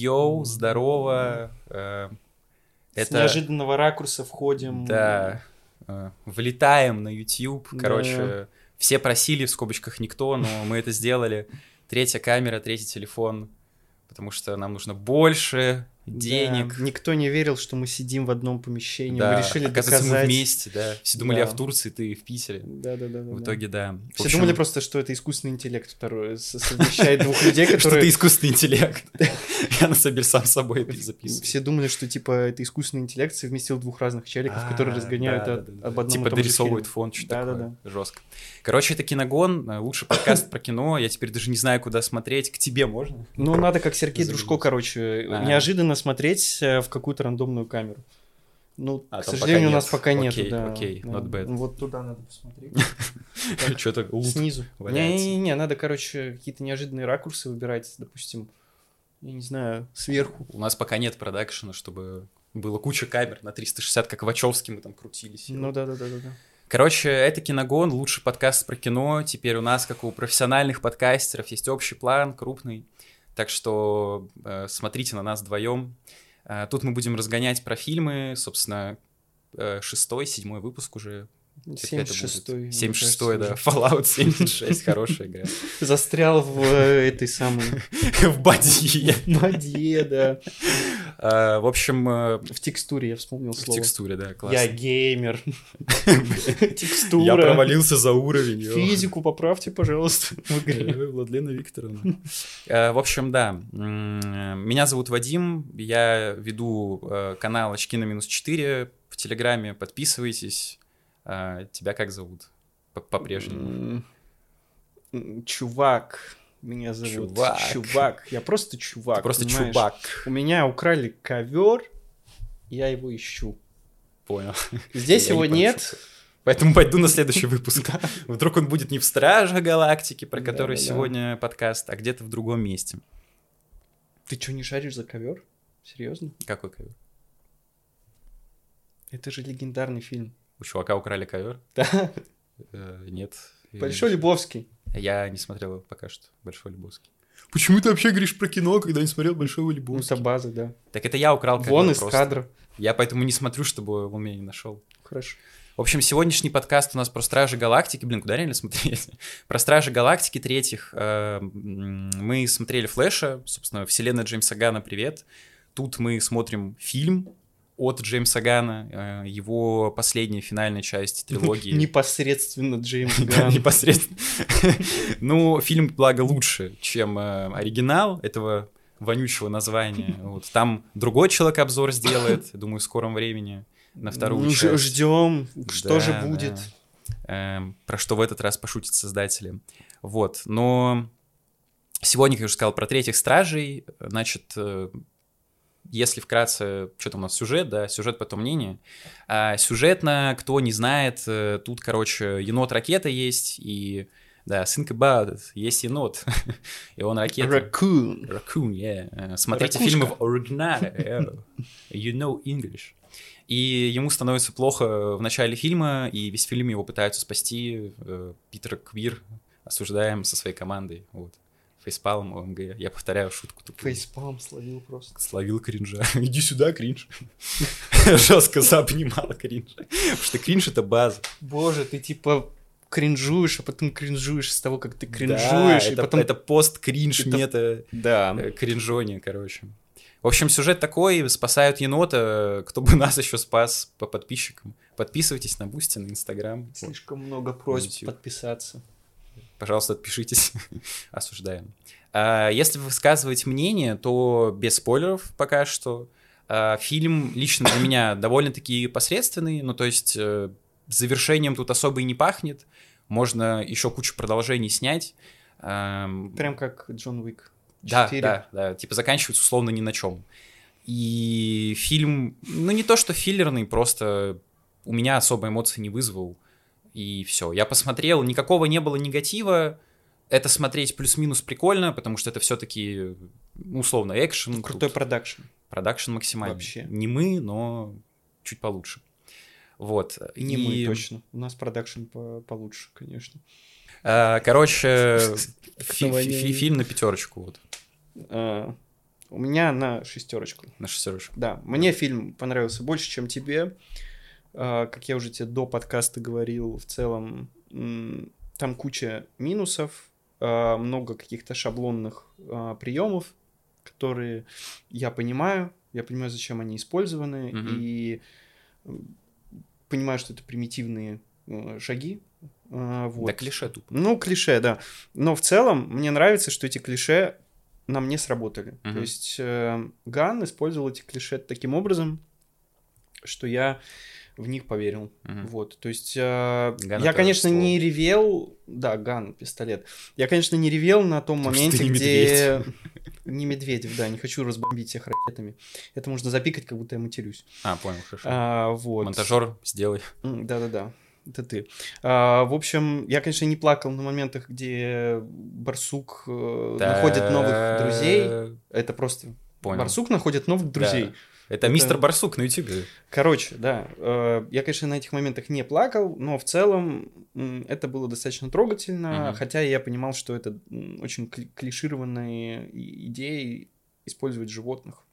Йоу, здорово. Э, С неожиданного ракурса входим. Да. э, Влетаем на YouTube. Да. Короче, все просили, в скобочках никто, но мы это сделали. Третья камера, третий телефон. Потому что нам нужно больше денег. Да, Никто не верил, что мы сидим в одном помещении. Да, мы решили оказывается, доказать. мы вместе, да. Все думали, Да. я в Турции, ты в Питере. Да, да, да. да, В да. итоге, да. В Все общем, думали просто, что это искусственный интеллект второй совмещает двух людей, что ты которые... искусственный интеллект. Я на самом деле сам собой это записываю. Все думали, что типа это искусственный интеллект совместил двух разных челиков, которые А, разгоняют да, да, да, об да. одном Типа фильме. фон, что Да, да, такое. Жестко. Короче, это киногон, э, лучший подкаст про кино. Я теперь даже не знаю, куда смотреть. К тебе можно? Ну, надо как Сергей. Дружко, короче, неожиданно смотреть э, в какую-то рандомную камеру. Ну, А, к сожалению, у нас пока нет. Окей, да, окей, да. not bad. Ну, Вот туда надо посмотреть. Что-то. Снизу. Не-не-не, надо, короче, какие-то неожиданные ракурсы выбирать, допустим, я не знаю, сверху. У нас пока нет продакшена, чтобы было куча камер на 360, как в Вачовске мы там крутились. Ну да-да-да-да. Короче, это Киногон, лучший подкаст про кино. Теперь у нас, как у профессиональных подкастеров, есть общий план, крупный. Так что э, смотрите на нас вдвоем. Э, тут мы будем разгонять про фильмы. Собственно, э, шестой, седьмой выпуск уже. Как это будет? 76-й. мне 76 кажется, да. уже. Fallout 76, хорошая игра. Застрял в э, этой самой В бадье. воде, да. Э, В общем, э, В текстуре я вспомнил в слово. текстуре, да, Я классно. геймер. Я Текстура. провалился за уровень. Физику поправьте, пожалуйста, в игре. Владлена Викторовна. Э, В общем, да. Меня зовут Вадим. Я веду канал Очки на минус 4 в Телеграме. Подписывайтесь. Э, Тебя как зовут? По-прежнему. Чувак. Меня зовут Чувак. Чувак. Я просто чувак. Ты просто понимаешь? чувак. У меня украли ковер, я его ищу. Понял. Здесь Я его не нет. Поэтому пойду на следующий выпуск. Вдруг он будет не в Стражах Галактики, про который сегодня подкаст, а где-то в другом месте. Ты что, не шаришь за ковер? Серьезно? Какой ковер? Это же легендарный фильм. У чувака украли ковер? Да. Э, Нет. Большой Лебовский. Я не смотрел его пока что. Большой Лебовский. Почему ты вообще говоришь про кино, когда не смотрел Большого Ну, Лебовского? за базы, да. Так это я украл ковер Вон из просто. кадра. Я поэтому не смотрю, чтобы он меня не нашел. Хорошо. В общем, сегодняшний подкаст у нас про Стражи Галактики. Блин, куда реально смотреть? про Стражи Галактики третьих. Э, Мы смотрели Флэша, собственно, вселенная Джеймса Гана, привет. Тут мы смотрим фильм от Джеймса Гана, э, его последняя финальная часть трилогии. Непосредственно Джеймс Да, Ганн. непосредственно. Ну, фильм, благо, лучше, чем э, оригинал этого вонючего названия. Вот. Там другой человек обзор сделает, думаю, в скором времени, на вторую Ну, часть. Ждем, что Да, же да. будет. Эм, про что в этот раз пошутят создатели. Вот, но сегодня, как я уже сказал, про третьих стражей, значит, э, если вкратце, что там у нас сюжет, да, сюжет потом мнение. А сюжетно, кто не знает, э, тут, короче, енот-ракета есть, и, да, think about it, есть енот, и он ракета. Raccoon. Raccoon, yeah. Э, Смотрите Ракушка. фильмы в оригинале. yeah. You know English. И ему становится плохо в начале фильма, и весь фильм его пытаются спасти. Э, Питер Квир осуждаем со своей командой. Вот. Facepalm, OMG. Я повторяю шутку тупую. Facepalm словил просто. Словил кринжа. Иди сюда, кринж. Жестко заобнимала кринж. Потому что кринж — это база. Боже, ты типа кринжуешь, а потом кринжуешь с того, как ты Да, кринжуешь, и это, потом... это пост-кринж Это- мета Да. э, кринжони, короче. В общем, сюжет такой, спасают енота, кто бы нас еще спас по подписчикам. Подписывайтесь на Boosty, на Инстаграм. Вот. Слишком много просьб YouTube. подписаться. Пожалуйста, отпишитесь. Осуждаем. А, Если высказывать мнение, то без спойлеров пока что. А, Фильм лично для меня довольно-таки посредственный, ну то есть э, завершением тут особо и не пахнет. Можно еще кучу продолжений снять. Прям как Джон Уик. Да, Четыре. да, да. Типа заканчивается условно ни на чем. И фильм, ну не то что филлерный, просто у меня особо эмоций не вызвал. И все. Я посмотрел, никакого не было негатива. Это смотреть плюс-минус прикольно, потому что это все-таки условно экшен. Крутой тут продакшн. продакшн максимальный. Вообще. Не мы, но чуть получше. Вот. Не И, мы, точно. У нас продакшн по- получше, конечно. а, короче, фильм на пятерочку. Вот. А, У меня на шестерочку. На шестерочку. Да, мне фильм понравился больше, чем тебе. А, Как я уже тебе до подкаста говорил, в целом там куча минусов, а, много каких-то шаблонных а, приемов, которые я понимаю, я понимаю, зачем они использованы, Мгм. и понимаю, что это примитивные э, шаги. Вот. Да клише тупо. Ну, клише, да. Но в целом мне нравится, что эти клише на мне сработали. Мгм. То есть э, Ган использовал эти клише таким образом, что я в них поверил. Мгм. Вот, то есть э, я, конечно, ствол. не ревел, да, Ган, пистолет. Я, конечно, не ревел на том Потому моменте, не где... Не Медведев, да, не хочу разбомбить всех ракетами. Это можно запикать, как будто я матерюсь. А, понял, хорошо. А, вот. Монтажер, сделай. Да-да-да, это ты. А, в общем, я, конечно, не плакал на моментах, где барсук э, находит новых друзей. Это просто... Понял. Барсук находит новых друзей. Да. Это мистер Барсук на ютубе. Короче, да, э, я, конечно, на этих моментах не плакал, но в целом это было достаточно трогательно, Мгм. хотя я понимал, что это очень кли- клишированные идеи использовать животных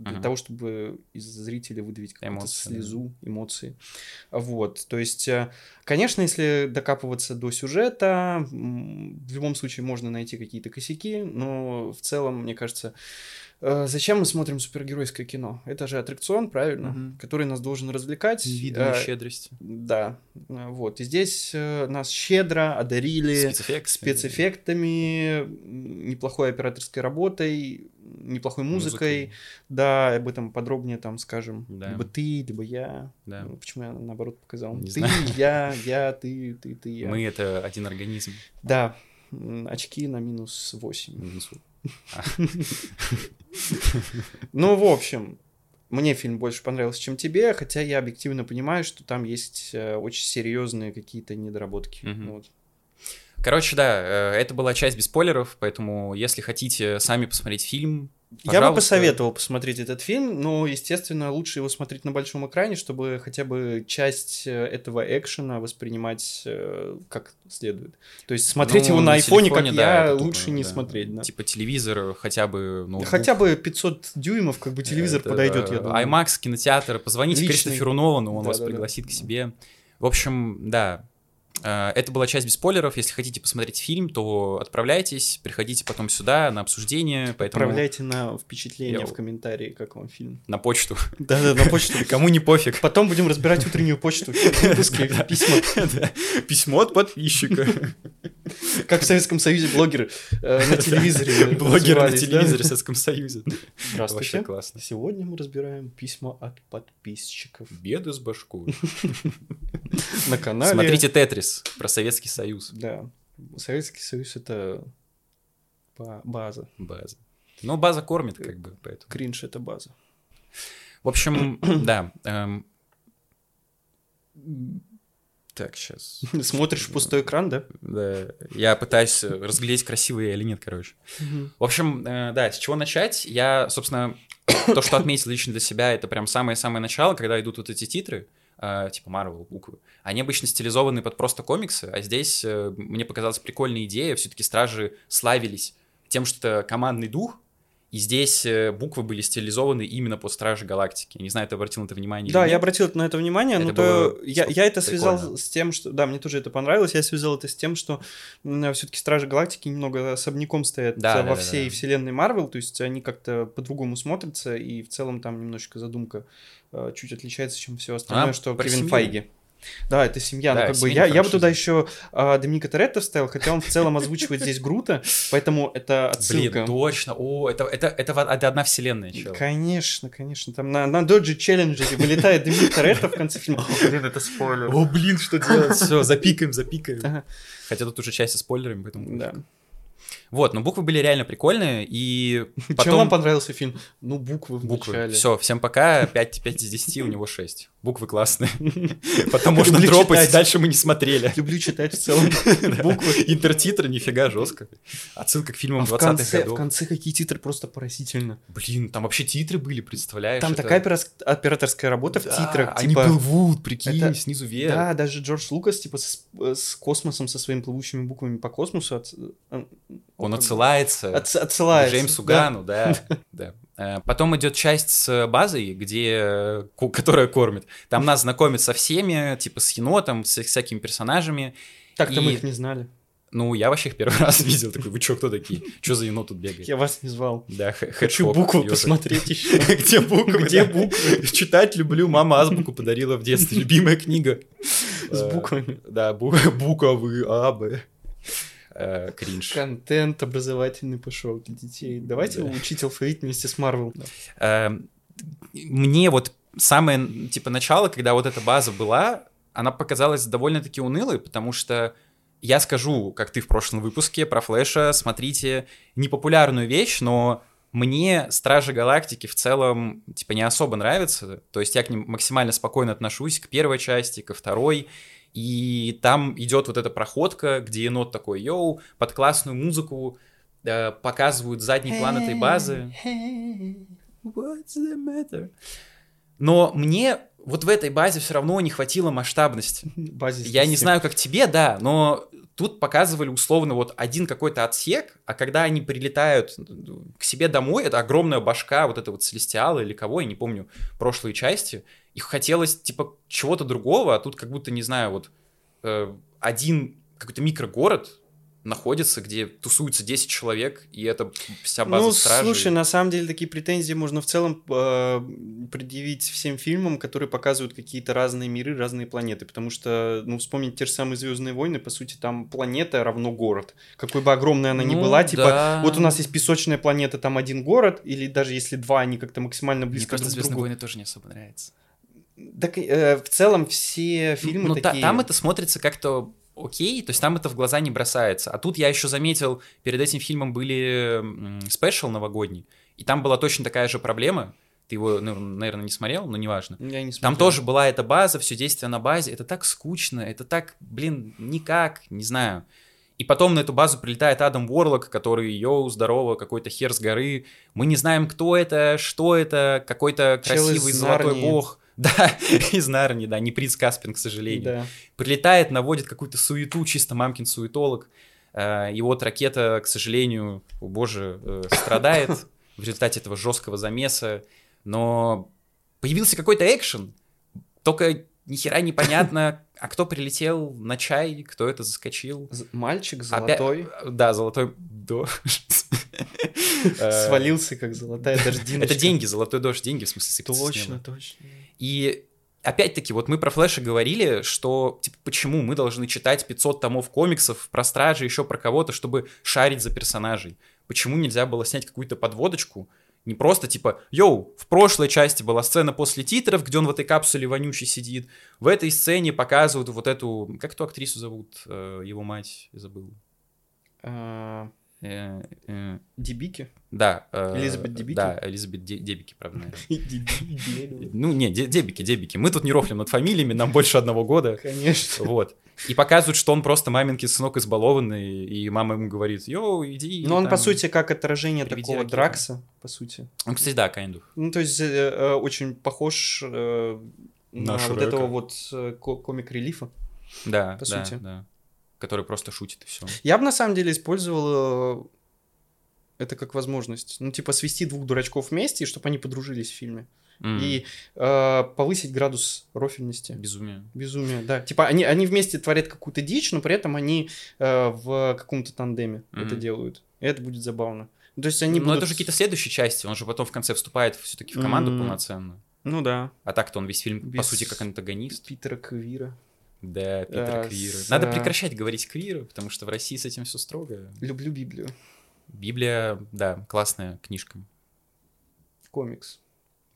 для Мгм. того, чтобы из зрителя выдавить какую-то Эмоции, да. слезу, эмоции. Вот, то есть, э, конечно, если докапываться до сюжета, в любом случае можно найти какие-то косяки, но в целом, мне кажется, э, зачем мы смотрим супергеройское кино? Это же аттракцион, правильно? Мгм. Который нас должен развлекать. Невиданной Э, щедрости. Да, вот. И здесь нас щедро одарили Спецэффект. спецэффектами, м, неплохой операторской работой, неплохой музыкой. Да, об этом подробнее там скажем. Да. Либо ты, либо я. Да. Ну, Почему я наоборот показал? Не ты, знаю. я, я, ты, ты, ты, я. Мы это один организм. Да, очки на минус 8. А, Ну, в общем, мне фильм больше понравился, чем тебе, хотя я объективно понимаю, что там есть э, очень серьезные какие-то недоработки. Мгм. Вот. Короче, да, э, это была часть без спойлеров, поэтому если хотите сами посмотреть фильм, Я бы пожалуйста. посоветовал посмотреть этот фильм, но, естественно, лучше его смотреть на большом экране, чтобы хотя бы часть э, этого экшена воспринимать э, как следует. То есть смотреть Ну, его на айфоне, как телефоне, да, я, это тупо, лучше не да. смотреть. да. Типа телевизор, хотя бы ноутбук. Хотя бы 500 дюймов, как бы телевизор Это, подойдет, да, я думаю. IMAX, кинотеатр, позвоните Личный. Кристоферу Нолану, он вас Да-да-да. пригласит к себе. В общем, да, это была часть без спойлеров. Если хотите посмотреть фильм, то отправляйтесь, приходите потом сюда на обсуждение, поэтому Отправляйте на впечатление Я- в комментарии, как вам фильм. на почту. Да-да, на почту. Кому не пофиг. Потом будем разбирать утреннюю почту, письма. Письмо от подписчика. Как в Советском Союзе блогеры э, на телевизоре Блогер на телевизоре в Советском Союзе. Здравствуйте. Вообще классно. Сегодня мы разбираем письма от подписчиков Беды с башкой. на канале. Смотрите Тетрис про Советский Союз. Да, Советский Союз это ба- база. База. Ну, база кормит, как бы, поэтому. Кринж это база. В общем, да. эм, Так, сейчас. Смотришь в пустой экран, да? Да, я пытаюсь разглядеть, красивый я или нет, короче. В общем, э, да, с чего начать? Я, собственно, то, что отметил лично для себя, это прям самое-самое начало, когда идут вот эти титры, э, типа Marvel буквы. Они обычно стилизованы под просто комиксы, а здесь э, мне показалась прикольная идея. Все-таки стражи славились тем, что командный дух, и здесь э, буквы были стилизованы именно под Стражи Галактики. Я не знаю, ты обратил на это внимание Да, я обратил на это внимание, Это но то я, я это прикольно. связал с тем, что... Да, мне тоже это понравилось. Я связал это с тем, что все-таки Стражи Галактики немного особняком стоят Да, во да, всей да. вселенной Марвел, то есть они как-то по-другому смотрятся, и в целом там немножечко задумка э, чуть отличается, чем все остальное, А, что про Кевин. Файги. Да, это семья. Да, ну, как бы я, я бы туда еще а, Доминика Торетто вставил, хотя он в целом озвучивает здесь Грута, поэтому это отсылка. Блин, точно. О, это, это, это, это одна вселенная, чел. Конечно, конечно. Там на, на Доджи Челленджере вылетает Доминик Торетто в конце фильма. Блин, это спойлер. О, блин, что делать? Все, запикаем, запикаем. Ага. Хотя тут уже часть со спойлерами, поэтому... Да. Вот, но буквы были реально прикольные, и Чем потом... вам понравился фильм? Ну, буквы в Буквы. начале. Все, всем пока. 5, 5 из 10, у него 6. Буквы классные. Потом можно Люблю дропать, читать. дальше мы не смотрели. Люблю читать в целом буквы. Интертитры нифига жестко. Отсылка к фильмам А в 20-х конце, в годов. конце какие титры просто поразительно. Блин, там вообще титры были, представляешь? Там это- такая операторская работа в титрах. Они типа, плывут, прикинь, это- снизу вверх. Да, даже Джордж Лукас, типа, с, с космосом, со своими плывущими буквами по космосу от- э, Он отсылается отс- отсылается. к Джеймсу да. Гану, да. да. Э, Потом идет часть с базой, где, э, которая кормит. Там нас знакомят со всеми, типа с енотом, с всякими персонажами. Так-то мы И- их не знали. Ну, я вообще их первый раз видел, такой, вы чё, кто такие? Чё за енот тут бегает? Я вас не звал. Да, Хочу букву посмотреть еще. Где буквы? Где буквы? Читать люблю, мама азбуку подарила в детстве, любимая книга. С Э, буквами. Да, бу- буковы А, Б. Э, Кринж. Контент образовательный пошел для детей. Давайте Да. учить алфавит вместе с Марвел. Эм, Мне вот самое, типа, начало, когда вот эта база была, она показалась довольно-таки унылой, потому что я скажу, как ты в прошлом выпуске про Флэша, смотрите, непопулярную вещь, но мне Стражи Галактики в целом, типа, не особо нравятся. То есть я к ним максимально спокойно отношусь, к первой части, ко второй. И там идет вот эта проходка, где енот такой, йоу, под классную музыку э, показывают задний план этой базы. What's the matter? Но мне вот в этой базе все равно не хватило масштабности. Базис. Я не знаю, как тебе, да, но тут показывали условно вот один какой-то отсек, а когда они прилетают к себе домой, это огромная башка вот это вот Целестиала или кого, я не помню, прошлые части, их хотелось типа чего-то другого, а тут как будто, не знаю, вот э, один какой-то микрогород находится, где тусуются 10 человек, и это вся база Ну, стражей. слушай, на самом деле такие претензии можно в целом э, предъявить всем фильмам, которые показывают какие-то разные миры, разные планеты. Потому что, ну, вспомнить те же самые Звездные войны, по сути, там планета равно город. Какой бы огромной она ни Ну, была, типа, да. вот у нас есть песочная планета, там один город, или даже если два, они как-то максимально Мне близко просто друг к «Звездные другу. войны» тоже не особо нравится. Так, э, в целом все фильмы ну, та- такие... там это смотрится как-то окей, то есть там это в глаза не бросается. А тут я еще заметил, перед этим фильмом был special новогодний, и там была точно такая же проблема. Ты его, ну, наверное, не смотрел, но неважно. Я не Там смотрел. тоже была эта база, все действие на базе. Это так скучно, это так, блин, никак, не знаю. И потом на эту базу прилетает Адам Уорлок, который, yo, здорово, какой-то хер с горы. Мы не знаем, кто это, что это, какой-то красивый золотой бог. Да, из Нарнии, да, не принц Каспин, к сожалению Да. прилетает, наводит какую-то суету, чисто мамкин суетолог. Э, И вот ракета, к сожалению, о боже, э, страдает в результате этого жесткого замеса. Но появился какой-то экшен, только ни хера непонятно, а кто прилетел на чай, кто это заскочил. З- Мальчик золотой Да, золотой дождь. Э, свалился, как золотая дождиночка. Это деньги, золотой дождь, деньги, в смысле, сыпятся Точно, точно. И опять-таки, вот мы про Флэша говорили, что, типа, почему мы должны читать 500 томов комиксов про Стражи, еще про кого-то, чтобы шарить за персонажей? Почему нельзя было снять какую-то подводочку, не просто типа, йоу, в прошлой части была сцена после титров, где он в этой капсуле вонючий сидит. В этой сцене показывают вот эту... Как эту актрису зовут? Э, Его мать, забыл. Э, э, Дебики? Да. Элизабет Дебики? Да, Элизабет Де- Дебики, правда. Ну, не, де- Дебики, Дебики. Мы тут не рофлим над фамилиями, нам больше одного года. Конечно. Вот. И показывают, что он просто маменькин сынок избалованный, и мама ему говорит, йоу, иди. Но он, там». по сути, как отражение такого ракету. Дракса, по сути. Он, кстати, да, kind of. Ну, то есть, э, э, очень похож э, на На вот этого вот э, ко- комик-релифа. Да, По да, сути. да. Который просто шутит и все. Я бы, на самом деле, использовал э, это как возможность. Ну, типа, свести двух дурачков вместе, чтобы они подружились в фильме. И э, повысить градус рофильности. Безумие. Безумие, да. Типа они, они вместе творят какую-то дичь, но при этом они э, в каком-то тандеме Мгм. это делают. И это будет забавно. То есть они Но будут... это же какие-то следующие части, он же потом в конце вступает все-таки в команду М. полноценно. Ну да. А так-то он весь фильм, по Без сути, как антагонист. Питера Квира. Да, Питер А, Квира. с, Надо а, прекращать говорить Квира, потому что в России с этим все строго. Люблю Библию. Библия, да, классная книжка. Комикс.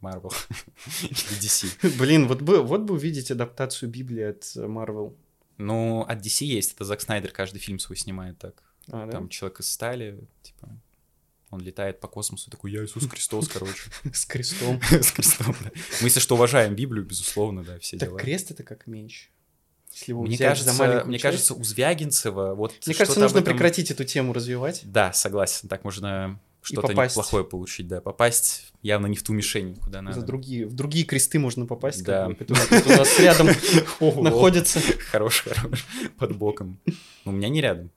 Марвел. Или DC. Блин, вот бы, вот бы увидеть адаптацию Библии от Марвел. Ну, от DC есть, это Зак Снайдер каждый фильм свой снимает так. А, да? Там Человек из стали, типа, он летает по космосу, такой, я Иисус Христос, короче. С крестом. С крестом, да. Мы, если что, уважаем Библию, безусловно, да, все Так дела. крест это как меч. Если его Мне кажется, за мне часть- кажется, у Звягинцева вот Мне кажется, нужно этом- прекратить эту тему развивать. Да, согласен, так можно что-то неплохое получить, да, попасть явно не в ту мишень, куда надо. За другие, в другие кресты можно попасть, как Да. бы, которые тут у нас рядом находятся. Хорош, хорош, под боком. У меня не рядом.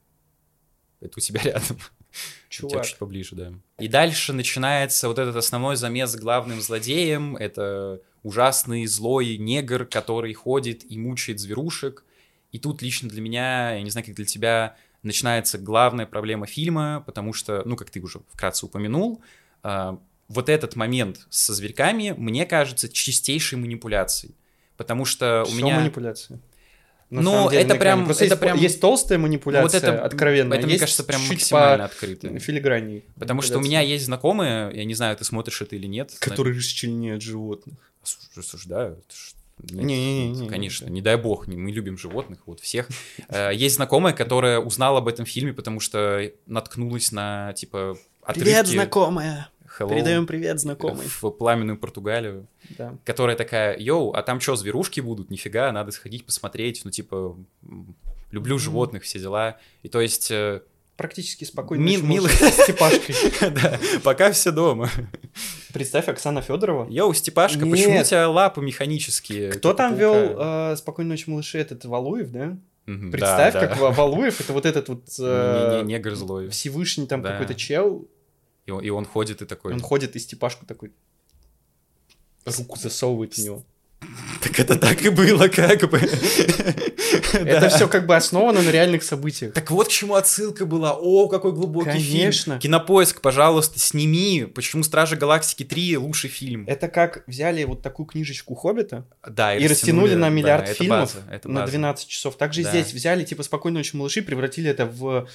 Это у тебя рядом. У тебя Чувак, чуть поближе, да. И дальше начинается вот этот основной замес главным злодеем. Это ужасный злой негр, который ходит и мучает зверушек. И тут лично для меня, я не знаю, как для тебя, начинается главная проблема фильма, потому что, ну, как ты уже вкратце упомянул, а, вот этот момент со зверьками, мне кажется, чистейшей манипуляцией. Потому что у меня... манипуляция? На Ну, деле, это прям- Просто это есть, прям- есть толстая манипуляция, Вот это- откровенная, Это, мне есть кажется, прям максимально открыто. филигранней. Потому что у меня есть знакомые, я не знаю, ты смотришь это или нет. Которые расчленяют животных. Осуж- Осуждаю. это нет, Не-не-не, нет, Конечно, не. не дай бог, не- мы любим животных, вот всех. Э, Есть знакомая, которая узнала об этом фильме, потому что наткнулась на, типа, Привет, отрывки знакомая. Hello Передаем привет, знакомый. в пламенную Португалию, Да. которая такая, йоу, а там что, зверушки будут? Нифига, надо сходить посмотреть, ну, типа, люблю Мгм. животных, все дела. И то есть, э, Практически спокойно. Ми- можешь с Степашкой. да, пока все дома. Представь, Оксана Федорова. Йоу, Степашка, почему у Нет. тебя лапы механические? Кто там паука? вел э, «Спокойной ночи, малыши»? Этот Валуев, да? Мгм, Представь, да, да. как Ва- Валуев, это вот этот вот э, Не- не- злой. Всевышний там Да. какой-то чел, И он, и он ходит и такой. он ходит и Степашку такой руку засовывает в него. Так это так и было, как бы. Это все как бы основано на реальных событиях. Так вот к чему отсылка была. О, какой глубокий Конечно. фильм. Кинопоиск, пожалуйста, сними. Почему Стражи Галактики 3 лучший фильм? Это как взяли вот такую книжечку Хоббита Да, и растянули на миллиард фильмов база, на база. 12 часов. Также Да. здесь взяли типа «Спокойной ночи, малыши», превратили это в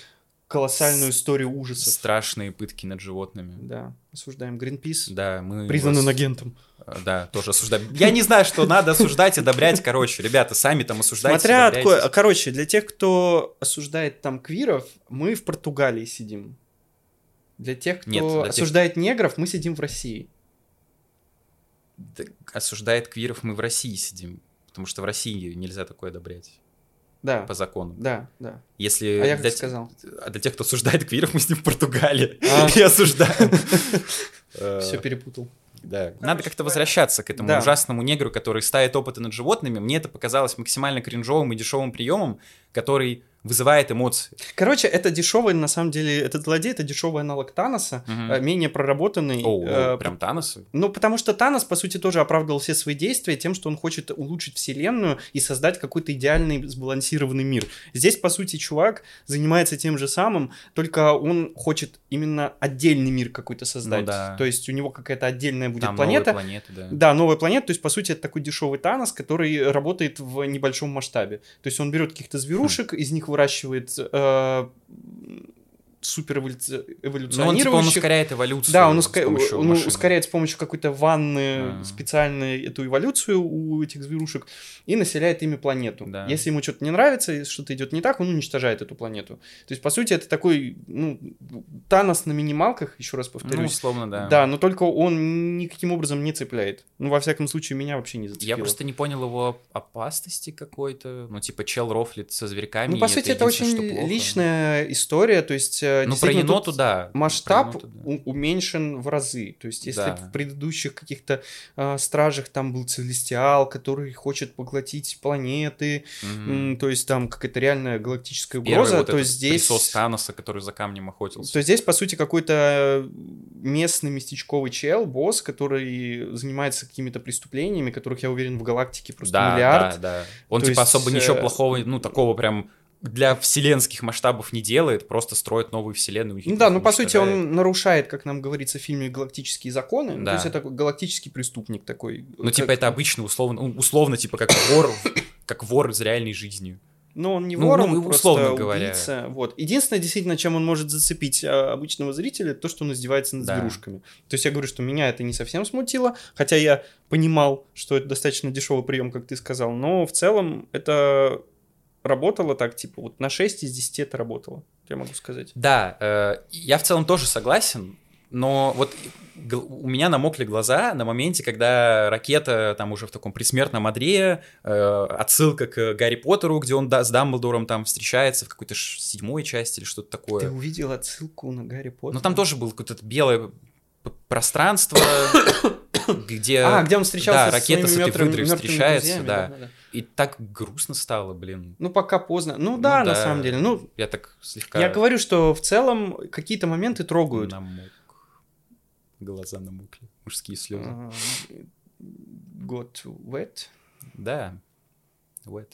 колоссальную историю ужасов. Страшные пытки над животными. Да, осуждаем Гринпис. Да, мы... Признанным вас- агентом. э, Да, тоже осуждаем. Я не знаю, что надо осуждать, одобрять. Короче, ребята, сами там осуждайте, Смотря от одобряйте. ко- Короче, для тех, кто осуждает там квиров, мы в Португалии сидим. Для тех, кто Нет, для тех- осуждает негров, мы сидим в России. Да, осуждает квиров мы в России сидим. Потому что в России нельзя такое одобрять Да, по закону. да, да. Если А я как для, сказал? а для тех, кто осуждает квиров, мы с ним в Португалии А. и осуждаем. Э, Все перепутал. Да. Надо как-то возвращаться к этому Да. ужасному негру, который ставит опыты над животными. Мне это показалось максимально кринжовым и дешевым приемом, который вызывает эмоции. Короче, это дешевый, на самом деле, этот злодей, это дешевый аналог Таноса, э, менее проработанный. О, э, прям Таносы? Ну, потому что Танос, по сути, тоже оправдывал все свои действия тем, что он хочет улучшить вселенную и создать какой-то идеальный сбалансированный мир. Здесь, по сути, чувак занимается тем же самым, только он хочет именно отдельный мир какой-то создать. Ну да. То есть у него какая-то отдельная будет Там планета. новые планеты, да. Да, новая планета, то есть, по сути, это такой дешевый Танос, который работает в небольшом масштабе. То есть он берет каких-то зверушек, из них выращивает э, супер Ну, он, типа, он эволюционирующих. ускоряет эволюцию. Да, он, уска- он машины. ускоряет с помощью какой-то ванны А. специальной эту эволюцию у этих зверушек и населяет ими планету. Да. Если ему что-то не нравится, если что-то идет не так, он уничтожает эту планету. То есть, по сути, это такой, ну, Танос на минималках, еще раз Ну, повторюсь. условно, да. да, но только он никаким образом не цепляет. Ну, во всяком случае, меня вообще не зацепило. Я просто не понял его опасности какой-то. Ну, типа, чел рофлит со зверьками. Ну, по сути, это единственное, очень личная история, то есть... э, Ну, про еноту, да. масштаб еноту, да. уменьшен в разы. То есть, если Да. в предыдущих каких-то э, стражах там был Целестиал, который хочет поглотить планеты, м, то есть там какая-то реальная галактическая угроза, вот то здесь... присос Таноса, который за камнем охотился. То здесь, по сути, какой-то местный местечковый чел, босс, который занимается какими-то преступлениями, которых, я уверен, в галактике просто да, миллиард. да, да. Он То типа есть, особо ничего э, плохого, ну, такого прям для вселенских масштабов не делает, просто строит новую вселенную. Ну да, ну по сути он нарушает, как нам говорится в фильме, галактические законы. Ну, Да. То есть это галактический преступник такой. Ну, типа, Как- это обычно, условно, ну, условно, типа, как вор, как вор из реальной жизни. Ну, он не Ну, вор, ну, он условно просто говоря. убийца. Вот. Единственное, действительно, чем он может зацепить а, обычного зрителя, то, что он издевается над Да. зверушками. То есть я говорю, что меня это не совсем смутило, хотя я понимал, что это достаточно дешевый прием, как ты сказал, но в целом это работало так, типа, вот на 6 из 10 это работало, я могу сказать. Да, э, я в целом тоже согласен. Но вот у меня намокли глаза на моменте, когда ракета там уже в таком присмертном одре, э, отсылка к Гарри Поттеру, где он да- с Дамблдором там встречается в какой-то ш- седьмой части или что-то Ты такое. увидел отсылку на Гарри Поттера? Но там тоже было какое-то белое пространство, где... А, где он встречался да, ракета с этой выдрой встречается, друзьями, да. И так грустно стало, блин. Ну, пока поздно. Ну, Ну да, на самом деле. Ну, Я так слегка... я говорю, что в целом какие-то моменты трогают. намок. Глаза намокли. Мужские слезы. А, Got wet. Да. Wet.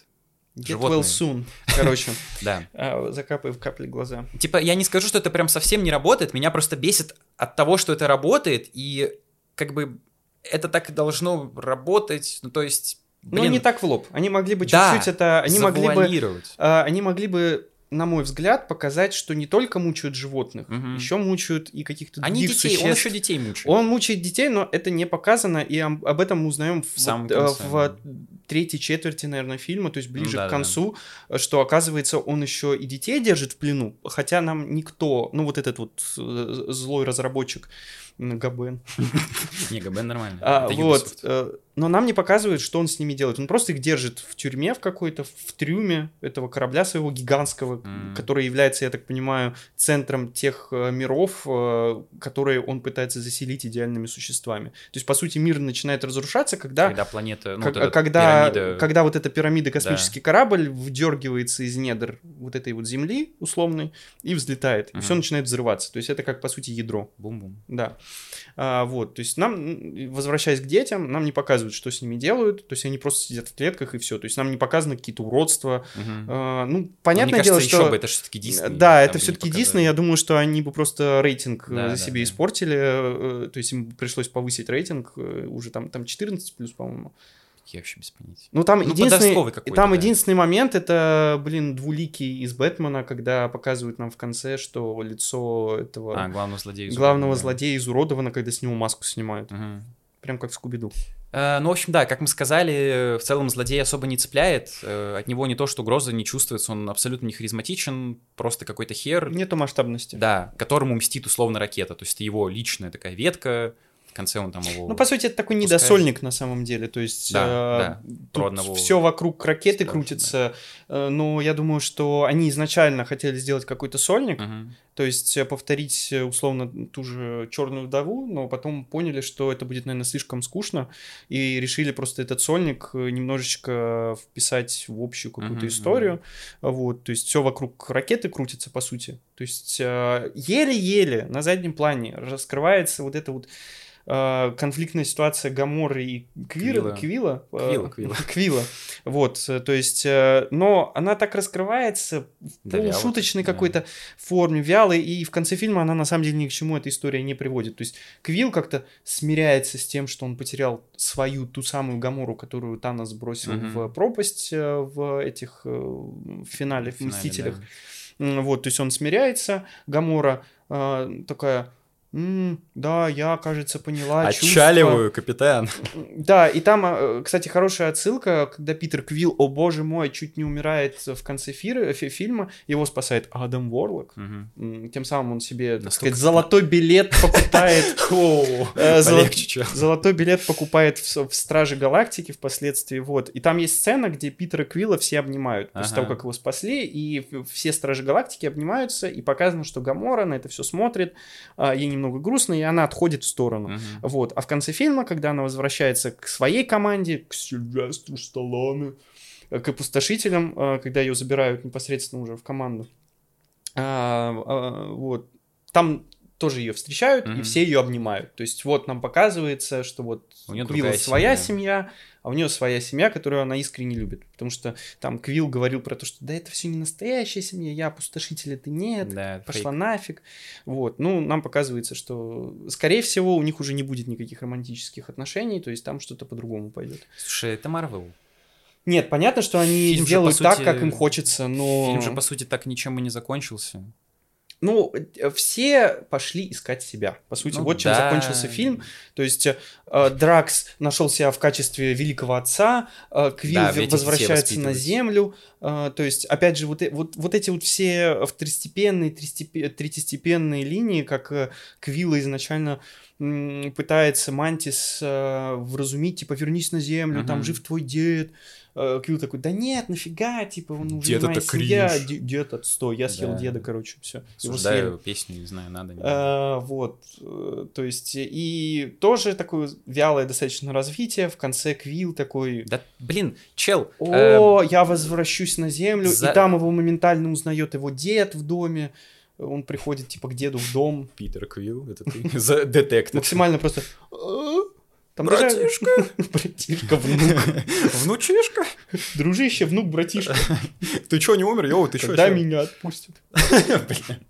Get Животные. well soon. Короче, Да. а, закапай в капли глаза. Типа, я не скажу, что это прям совсем не работает, меня просто бесит от того, что это работает, и как бы это так и должно работать, ну то есть, Но блин, не так в лоб. Они могли бы Да, чуть-чуть это... Они могли бы... а, Они могли бы, на мой взгляд, показать, что не только мучают животных, Мгм. еще мучают и каких-то Они других детей, он существ. еще детей мучает. Он мучает детей, но это не показано, и об этом мы узнаем в, вот, э, в третьей четверти, наверное, фильма, то есть ближе да, к да. концу, что оказывается он еще и детей держит в плену, хотя нам никто, ну вот этот вот э, злой разработчик м, Габен, Не, ГБ нормально. а, вот, э, но нам не показывают, что он с ними делает. Он просто их держит в тюрьме в какой-то, в трюме этого корабля своего гигантского, который является, я так понимаю, центром тех э, миров, э, которые он пытается заселить идеальными существами. То есть, по сути, мир начинает разрушаться, когда Когда планета, ну, как- вот эта когда, пирамида- когда вот эта пирамида, космический корабль вдергивается из недр вот этой вот земли условной и взлетает, и все начинает взрываться. То есть это как, по сути, ядро. Бум-бум. Да. А, вот, то есть нам, возвращаясь к детям, нам не показывают, что с ними делают, то есть они просто сидят в клетках и все, то есть нам не показаны какие-то уродства. Мгм. А, ну, Мне понятное кажется, дело, еще что... бы, это все-таки Дисней. Да, это все-таки. Дисней. Я думаю, что они бы просто рейтинг э, Да, за да, себе да. испортили. э, То есть им пришлось повысить рейтинг э, уже там, там 14 плюс, по-моему. Я вообще без понятия. Ну, там Ну, единственный, там да. единственный момент, это, блин, двуликий из Бэтмена, когда показывают нам в конце, что лицо этого А, главного злодея. главного изуродовано, да. злодея изуродовано, когда с него маску снимают. Мгм. Прям как в Скуби-Ду. Э, Ну, в общем, да, как мы сказали, в целом злодей особо не цепляет. Э, От него не то, что угроза не чувствуется, он абсолютно не харизматичен, просто какой-то хер, Нету масштабности. да, которому мстит условно ракета. То есть это его личная такая ветка, в конце он там его... Ну, по сути, это такой Пускай. недосольник на самом деле. То есть Да, да, про одного все вокруг ракеты старшего, крутится. э, Но я думаю, что они изначально хотели сделать какой-то сольник, Мгм. то есть э, повторить э, условно ту же черную вдову, но потом поняли, что это будет, наверное, слишком скучно, и решили просто этот сольник э, немножечко вписать в общую какую-то Мгм, историю. Вот, то есть все вокруг ракеты крутится, по сути. То есть э, еле-еле на заднем плане раскрывается вот эта вот э, конфликтная ситуация Гаморы и Квира, Квилла. Квилла, э, Квилла, Квилла. Вот, э, то есть, э, но она так раскрывается в Да, полушуточной да. какой-то форме, вялой, и в конце фильма она на самом деле ни к чему эта история не приводит. То есть Квилл как-то смиряется с тем, что он потерял свою ту самую Гамору, которую Танос бросил Мгм. в пропасть э, в этих в финале, в финале, Мстителях. да. Вот, то есть он смиряется, Гамора э, такая, «М, да, я, кажется, поняла чувства». Отчаливаю, капитан. Да, и там, э, кстати, хорошая отсылка, когда Питер Квилл, о боже мой, чуть не умирает в конце фира- фи- фильма, его спасает Адам Ворлок. М, Тем самым он себе, так Настолько сказать, золотой билет покупает. Э. Золотой билет покупает в, Страже Галактики впоследствии, вот. И там есть сцена, где Питера Квилла все обнимают после того, как его спасли, и все Стражи Галактики обнимаются, и показано, что Гамора на это все смотрит, а, ей немного грустно, и она отходит в сторону. Мгм. Вот. А в конце фильма, когда она возвращается к своей команде, к Сильвестру Сталлоне, э, к опустошителям, э, когда ее забирают непосредственно уже в команду, а, а, вот, там тоже ее встречают, и Мгм. все ее обнимают. То есть вот нам показывается, что вот У неё у Квилла своя семья. семья, а у нее своя семья, которую она искренне любит. Потому что там Квилл говорил про то, что да это все не настоящая семья, я опустошитель, это нет, Да, пошла фейк. нафиг. Вот, ну, нам показывается, что, скорее всего, у них уже не будет никаких романтических отношений, то есть там что-то по-другому пойдет. Слушай, это Марвел. Нет, понятно, что они Фильм же, сделают по так, сути, как им хочется, но... Фильм же, по сути, так ничем и не закончился. Ну, э, все пошли искать себя. По сути, Ну вот чем да. закончился фильм. То есть, э, Дракс нашел себя в качестве великого отца, э, Квилл Да, возвращается на землю. э, То есть, опять же, вот, э- вот, вот эти вот все второстепенные, третьестепенные линии, как э, Квилла изначально пытается Мантис э, вразумить, типа, вернись на землю, там Мгм. жив твой дед. Э, Квилл такой, да нет, нафига, типа, он уже Дед это семья, кринж. де- дед отстой, я съел Да. деда, короче, все. Осуждаю песню, не знаю, надо. не. Э, вот, э, то есть, и тоже такое вялое достаточно развитие, в конце Квилл такой, Да, блин, чел, о, я возвращусь на землю, за- и там его моментально узнает его дед в доме, он приходит, типа, к деду в дом, Питер Квилл, это ты за детектив. максимально просто... Там даже- Братишка, Братишка, внук. внучишка, Дружище, внук, братишка. ты чё, не умер? Йоу, ты чё? Чё?» меня отпустят?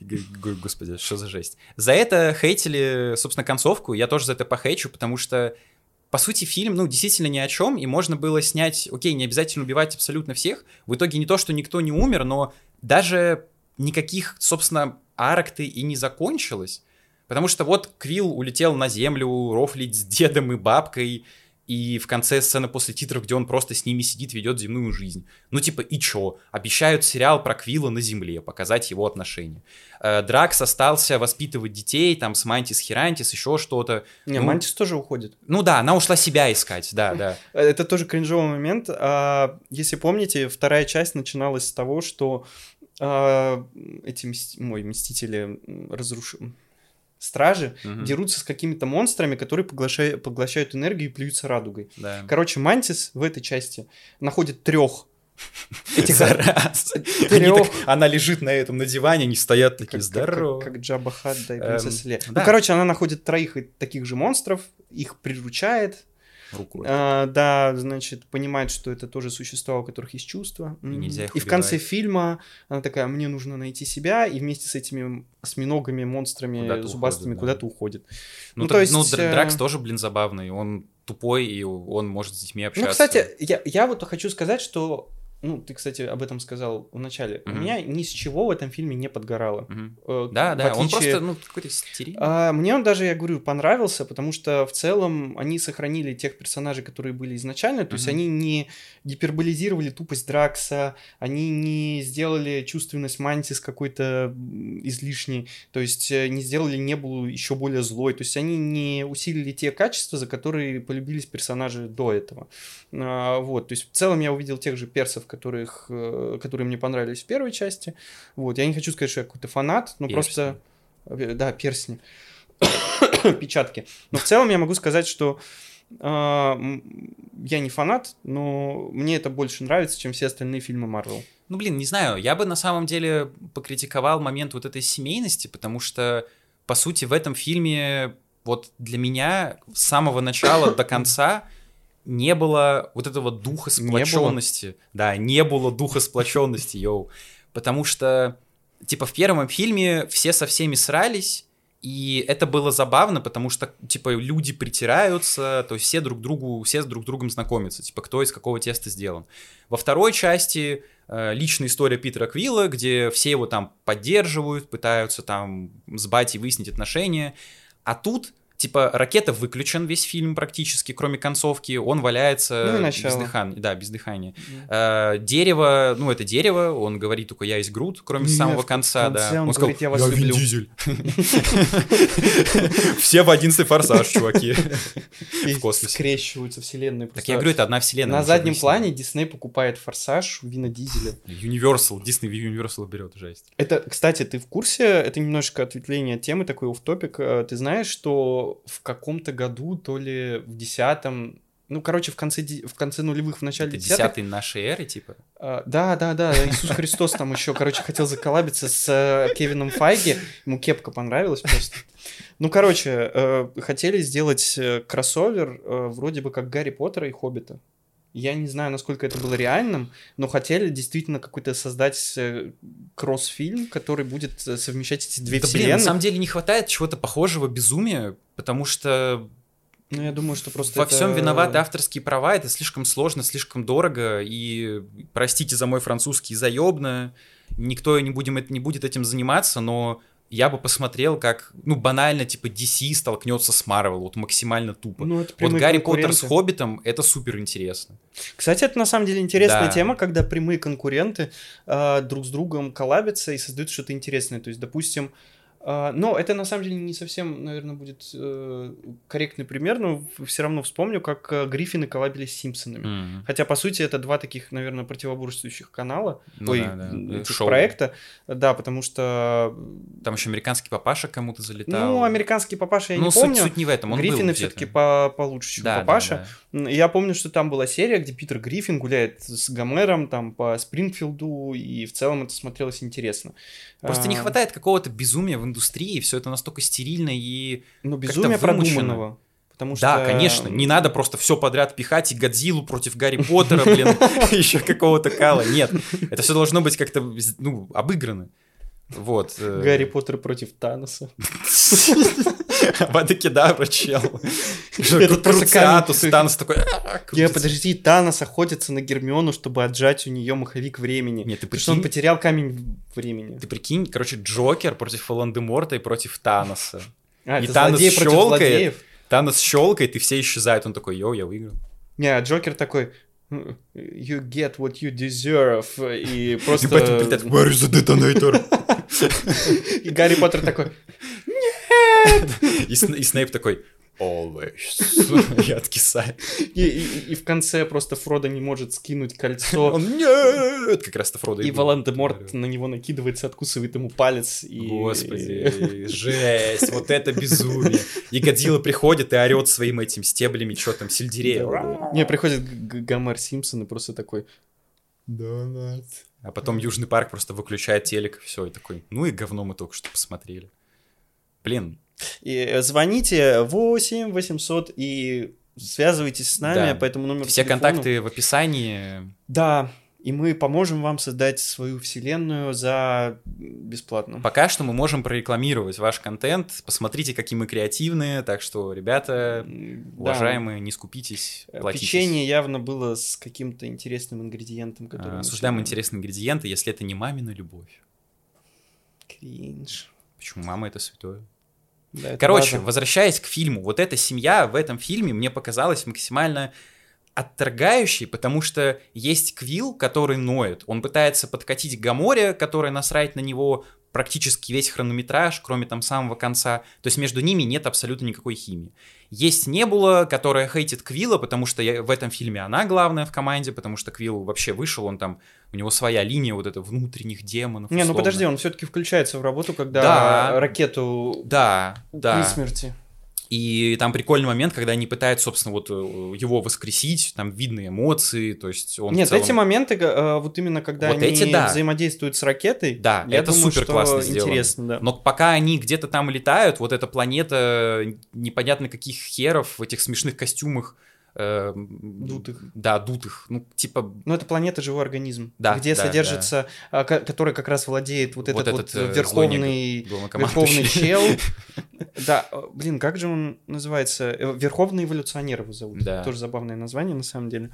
Господи, что за жесть. За это хейтили, собственно, концовку. Я тоже за это похейчу, потому что, по сути, фильм, ну, действительно ни о чем, и можно было снять, окей, не обязательно убивать абсолютно всех. В итоге не то, что никто не умер, но даже никаких, собственно, арок-то и не закончилось. Потому что вот Квилл улетел на землю рофлить с дедом и бабкой, и в конце сцены после титров, где он просто с ними сидит, ведет земную жизнь. Ну, типа, и чё? Обещают сериал про Квилла на земле, показать его отношения. Э, Дракс остался воспитывать детей, там, с Мантис Херантис, еще что-то. Не, Ну, Мантис тоже уходит. Ну да, она ушла себя искать, да, да. Это тоже кринжовый момент. А, Если помните, вторая часть начиналась с того, что а, эти мс- ой, мстители м, разруш... стражи Мгм. дерутся с какими-то монстрами, которые поглощают, поглощают энергию и плюются радугой. Да. Короче, Мантис в этой части находит трех этих так- Она лежит на этом, на диване, они стоят такие, как, здорово. как, как Джабба Хат, да, и Эм, принцесса Лея. да. Ну, короче, она находит троих таких же монстров, их приручает, Рукой. А, да, значит, понимает, что это тоже существа, у которых есть чувства. М. нельзя их И в конце фильма она такая, мне нужно найти себя, и вместе с этими осьминогами, монстрами, Куда-то зубастыми уходит, да. куда-то уходит. Ну, ну, то то есть... Ну, есть, э, Дракс тоже, блин, забавный. Он тупой, и он может с детьми общаться. Ну, кстати, я, я вот хочу сказать, что ну, ты, кстати, об этом сказал в начале. У Мгм. меня ни с чего в этом фильме не подгорало. Мгм. Э, Да, да, он отличие- просто, ну, какой-то стерильный. А, мне он даже, я говорю, понравился, потому что в целом они сохранили тех персонажей, которые были изначально, то есть Мгм. они не гиперболизировали тупость Дракса, они не сделали чувственность Мантис какой-то излишней, то есть э, не сделали Небулу еще более злой, то есть они не усилили те качества, за которые полюбились персонажи до этого. А, вот, то есть в целом я увидел тех же персов, которых, э, которые мне понравились в первой части. Вот, я не хочу сказать, что я какой-то фанат, но Персни. просто... Э, Да, персни. Печатки. Но в целом я могу сказать, что м, я не фанат, но мне это больше нравится, чем все остальные фильмы Марвел. Ну, блин, не знаю, я бы на самом деле покритиковал момент вот этой семейности, потому что, по сути, в этом фильме вот для меня с самого начала до конца не было вот этого духа Не было? сплоченности. Да, не было духа сплоченности, йоу. Потому что, типа, в первом фильме все со всеми срались, и это было забавно, потому что, типа, люди притираются, то есть все друг другу, все с друг другом знакомятся, типа, кто из какого теста сделан. Во второй части э, личная история Питера Квилла, где все его там поддерживают, пытаются там с батей выяснить отношения, а тут Типа, ракета выключен весь фильм практически, кроме концовки. Он валяется Ну без начало. дыхания. Да, без дыхания. Э, дерево, ну, это дерево, он говорит только «я есть Грут», кроме Нет, самого в конца, да. конце он сказал, говорит, «Я вас люблю». Дизель. Все в одиннадцатый форсаж, чуваки. В космосе. скрещиваются вселенные. Так я говорю, это одна вселенная. На заднем плане Дисней покупает Форсаж у Вина Дизеля. Universal, Disney Universal берет, жесть. Это, кстати, ты в курсе, это немножко ответвление от темы, такой оф топик Ты знаешь, что в каком-то году, то ли в десятом, ну, короче, в конце, в конце нулевых, в начале Это десятых... десятый нашей эры, типа. а, Да, да, да, Иисус Христос там еще, короче, хотел заколабиться с Кевином Файги, ему кепка понравилась просто. Ну, короче, э, хотели сделать э, кроссовер э, вроде бы как Гарри Поттера и Хоббита. Я не знаю, насколько это было реальным, но хотели действительно какой-то создать э, кросс-фильм, который будет э, совмещать эти две Да, блин, вселенные. на самом деле не хватает чего-то похожего безумия, потому что Ну, я думаю, что просто во это- всем виноваты авторские права, это слишком сложно, слишком дорого, и простите за мой французский заебно, никто не, будем, не будет этим заниматься, но я бы посмотрел, как, ну, банально, типа, DC столкнется с Marvel, вот максимально тупо. Ну, это вот Гарри Поттер с. Хоббитом, это супер интересно. Кстати, это на самом деле интересная Да. тема, когда прямые конкуренты э, друг с другом коллабятся и создают что-то интересное. То есть, допустим, э, но это на самом деле не совсем, наверное, будет э, корректный пример, но все равно вспомню, как э, Гриффины коллабились с Симпсонами. М. Хотя, по сути, это два таких, наверное, противоборствующих канала, Ну ой, да, да, этих шоу. проекта. Да, потому что, Там еще американский папаша кому-то залетал. ну, американский папаша я Ну, не суть, помню. суть не в этом, он Гриффины все-таки по получше, чем Да, да, папаша. да. М, Я помню, что там была серия, где Питер Гриффин гуляет с Гомером там по Спрингфилду, и в целом это смотрелось интересно. Просто не А, хватает какого-то безумия в индустрии, все это настолько стерильно и... Ну, безумие продуманного. Потому что... Да, конечно, не надо просто все подряд пихать и Годзиллу против Гарри Поттера, блин, еще какого-то кала. Нет, это все должно быть как-то, ну, обыграно. Вот. э, Гарри Поттер против Таноса. Абадакедавра, чел. Этот просто Круциатус, камень. Танос такой... «А, Не, крутится». подожди, Танос охотится на Гермиону, чтобы отжать у нее маховик времени. Нет, ты Потому что он прикинь, потерял камень времени. ты прикинь, короче, Джокер против Волан-де-Морта и против Таноса. А, и Танос щелкает. Танос щелкает, и все исчезают. Он такой, йоу, я выиграл. Не, а Джокер такой... You get what you deserve. И И просто... поэтому прилетает, where is the detonator? И Гарри Поттер такой... И, Сн- и Снейп такой, always. И откисает. И, и- и в конце просто Фродо не может скинуть кольцо. Он, нет! Как раз-то Фродо И был. Волан-де-Морт на него накидывается, откусывает ему палец. И... Господи, жесть, вот это безумие. И Годзилла приходит и орет своим этим стеблями, что там, сельдерея. Не, приходит Г- Г- Гомер Симпсон и просто такой... А потом Южный парк просто выключает телек, все, и такой, ну и говно мы только что посмотрели. Блин, И э, звоните 8 800 и связывайтесь с нами Да. по этому номеру все телефона. контакты в описании. Да, и мы поможем вам создать свою вселенную за бесплатно. Пока что мы можем прорекламировать ваш контент. Посмотрите, какие мы креативные. Так что, ребята, М, да. уважаемые, не скупитесь, Э, платите. Печенье явно было с каким-то интересным ингредиентом, который... А, Осуждаем интересные ингредиенты, если это не мамина любовь. Кринж. Почему мама это святое? Да, это Короче, база. возвращаясь к фильму, вот эта семья в этом фильме мне показалась максимально отторгающей, потому что есть Квилл, который ноет. Он пытается подкатить Гаморе, которая насрать на него практически весь хронометраж, кроме там самого конца. То есть между ними нет абсолютно никакой химии. Есть Небула, которая хейтит Квилла, потому что я- в этом фильме она главная в команде, потому что Квилл вообще вышел, он там, у него своя линия вот это внутренних демонов. Не, ну условно. подожди, он все-таки включается в работу, когда Да. ракету Да, да. смерти. И там прикольный момент, когда они пытаются, собственно, вот э, его воскресить, там видны эмоции, то есть он Нет, целом- эти моменты, э, вот именно когда Вот они эти да. взаимодействуют с ракетой, Да, я это думаю, супер классно сделано. интересно, да. Но пока они где-то там летают, вот эта планета непонятно каких херов в этих смешных костюмах. Э, Дутых. Да, дутых. Ну, типа, Ну, это планета живой организм, Да, где да, содержится, а, ко- который как раз владеет вот, Вот этот, этот, вот э, верховный, верховный чел. Да, э, блин, как же он называется? Э, Верховный эволюционер его зовут. Да. Тоже забавное название, на самом деле.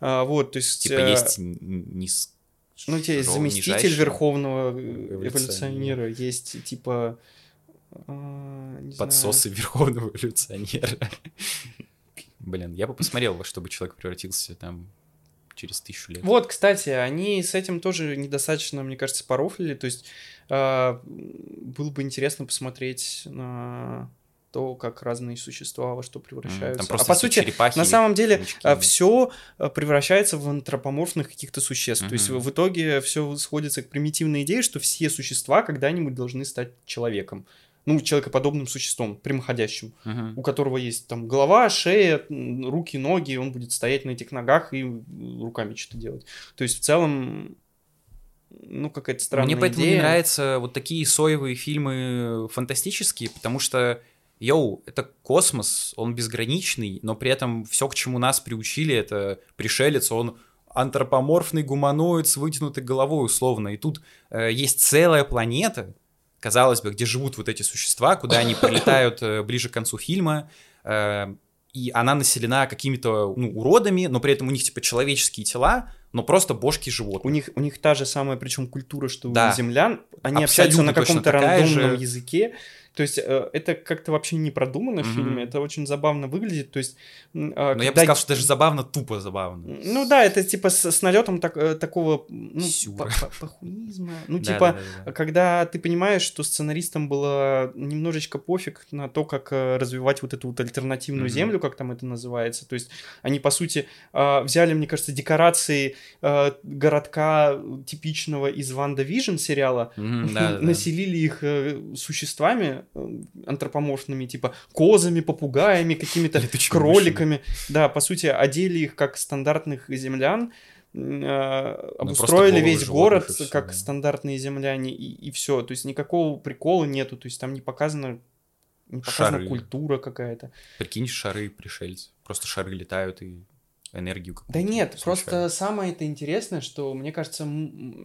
А, Вот, то есть... Типа есть низ- Ну, у тебя есть заместитель верховного эволюционера. есть типа... а, подсосы верховного эволюционера. Блин, я бы посмотрел, во что бы человек превратился там через тысячу лет. Вот, кстати, они с этим тоже недостаточно, мне кажется, порофлили. То есть а, было бы интересно посмотреть на то, как разные существа во что превращаются. Там а по сути, черепахи на самом деле, хомячки. все превращается в антропоморфных каких-то существ. То есть в итоге все сходится к примитивной идее, что все существа когда-нибудь должны стать человеком. Ну, человекоподобным существом, прямоходящим, Мгм. у которого есть там голова, шея, руки, ноги, он будет стоять на этих ногах и руками что-то делать. То есть в целом, ну, какая-то странная Мне поэтому идея. не нравятся вот такие соевые фильмы фантастические, потому что, йоу, это космос, он безграничный, но при этом все, к чему нас приучили, это пришелец, он антропоморфный гуманоид с вытянутой головой условно. И тут э, есть целая планета, казалось бы, где живут вот эти существа, куда они прилетают э, ближе к концу фильма, э, и она населена какими-то ну, уродами, но при этом у них типа человеческие тела, но просто бошки животных. У них, у них та же самая, причем культура, что Да. у землян. Они Абсолютно общаются на каком-то рандомном же. языке. То есть э, это как-то вообще не продумано в фильме, это очень забавно выглядит. То есть, м, а, Но я бы когда- сказал, что даже забавно, тупо забавно. Ну да, это типа с, с налетом так- э, такого ну, Сюра. Ну, Да, типа, да, да, да. когда ты понимаешь, что сценаристам было немножечко пофиг на то, как э, развивать вот эту вот альтернативную землю, как там это называется. То есть они, по сути, э, взяли, мне кажется, декорации городка типичного из WandaVision сериала, да, населили их существами антропоморфными, типа козами, попугаями, какими-то кроликами. Да, по сути, одели их как стандартных землян, э, обустроили головы весь город и как да. стандартные земляне, и, все. То есть никакого прикола нету, то есть там не показано, не показана Шары. культура какая-то. Прикинь, шары пришельцы. Просто шары летают и энергию какую-то. Да нет, излучают. просто самое это интересное, что, мне кажется,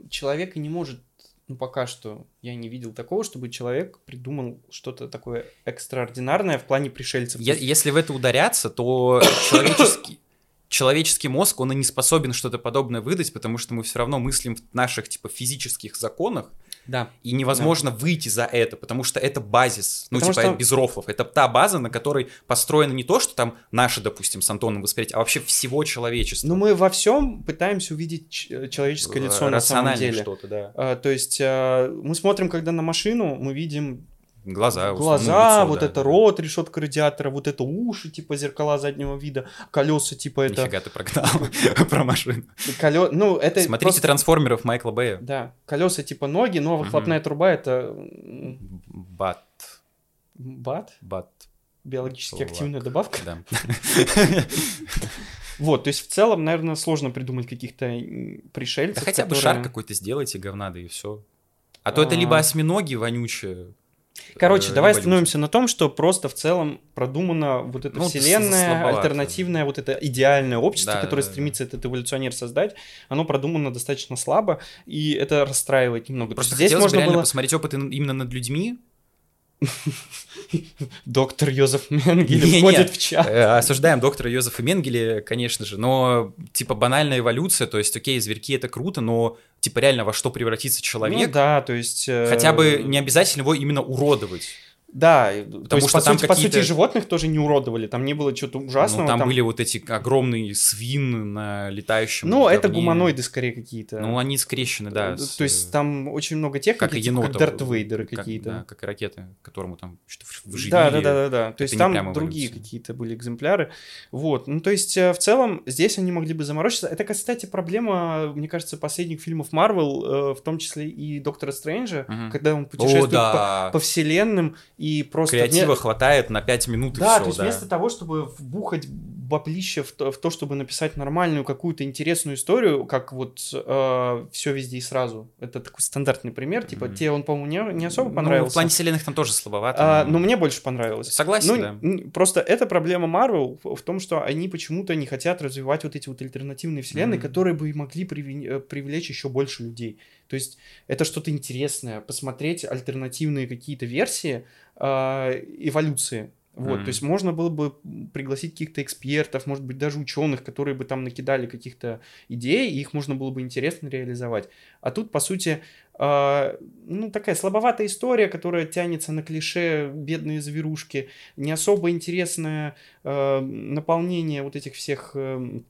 человек и не может, ну пока что я не видел такого, чтобы человек придумал что-то такое экстраординарное в плане пришельцев. Е- Если в это ударяться, то человеческий, человеческий мозг, он и не способен что-то подобное выдать, потому что мы все равно мыслим в наших, типа, физических законах, Да. и невозможно выйти за это, потому что это базис, ну, Потому типа, что- без рофлов. Это та база, на которой построено не то, что там наше, допустим, с Антоном восприятие, а вообще всего человечества. Но мы во всем пытаемся увидеть человеческое лицо на самом деле. что-то, да. А, то есть а, мы смотрим, когда на машину, мы видим Глаза. глаза, лицо, вот да, это рот, решетка радиатора, вот это уши, типа зеркала заднего вида, колеса, типа это... Нифига ты прогнал про машину. колё- Ну, это Смотрите просто- трансформеров Майкла Бэя. Да, колеса типа ноги, но выхлопная труба это Бат. бат, Бат. биологически Лак. активная добавка. Да. Вот, то есть в целом, наверное, сложно придумать каких-то м, Да пришельцев. хотя бы которые- шар какой-то сделайте, говна, да и все. А то это А. либо осьминоги вонючие. Короче, э, давай люди. остановимся на том, что просто в целом продумана вот эта Ну, вселенная, слабовато. альтернативное, вот это идеальное общество, Да, да, которое да, да. стремится этот эволюционер создать, оно продумано достаточно слабо, и это расстраивает немного. Просто здесь бы можно реально было... посмотреть опыт именно над людьми. Доктор Йозеф Менгеле входит в чат. Э, Осуждаем доктора Йозефа Менгеле, конечно же, но типа банальная эволюция, то есть, окей, зверьки это круто, но типа реально во что превратится Ну человек, да, то есть... э, хотя бы не обязательно его именно уродовать. Да, и- то Потому есть, что по, там сути, по сути, какие-то- животных тоже не уродовали, там не было чего-то ужасного. Ну, там, были вот эти огромные свины на летающем Ну, это говне. гуманоиды скорее какие-то. Ну, они скрещены, да. Э, с, То есть там очень много техники, как и типа, как енота. Дарт Вейдеры как- какие-то. Да, как и ракеты, которому там что-то вживили. Да, да, да, да, да. То Это есть там другие какие-то были экземпляры. Вот. Ну, то есть, э, в целом, здесь они могли бы заморочиться. Это, кстати, проблема, мне кажется, последних фильмов Марвел, э, в том числе и Доктора Стрэнджа, Мгм. когда он О, путешествует да. по, по вселенным и просто... Креатива вне- хватает на 5 минут и Да, все, то есть да. вместо того, чтобы вбухать баблище в то, в то, чтобы написать нормальную какую-то интересную историю, как вот все везде и сразу. Это такой стандартный пример. Типа, Мгм. тебе он, по-моему, не, не особо Ну, понравился. в плане вселенных там тоже слабовато. А, но- но мне больше понравилось. Согласен, Ну, да. просто эта проблема Марвел в том, что они почему-то не хотят развивать вот эти вот альтернативные вселенные, Мгм. которые бы и могли приве- э, привлечь еще больше людей. То есть это что-то интересное, посмотреть альтернативные какие-то версии эволюции. Вот, Мгм. то есть можно было бы пригласить каких-то экспертов, может быть, даже ученых, которые бы там накидали каких-то идей, и их можно было бы интересно реализовать. А тут, по сути, а, ну, такая слабоватая история, которая тянется на клише бедные зверушки, не особо интересное а, наполнение вот этих всех эм,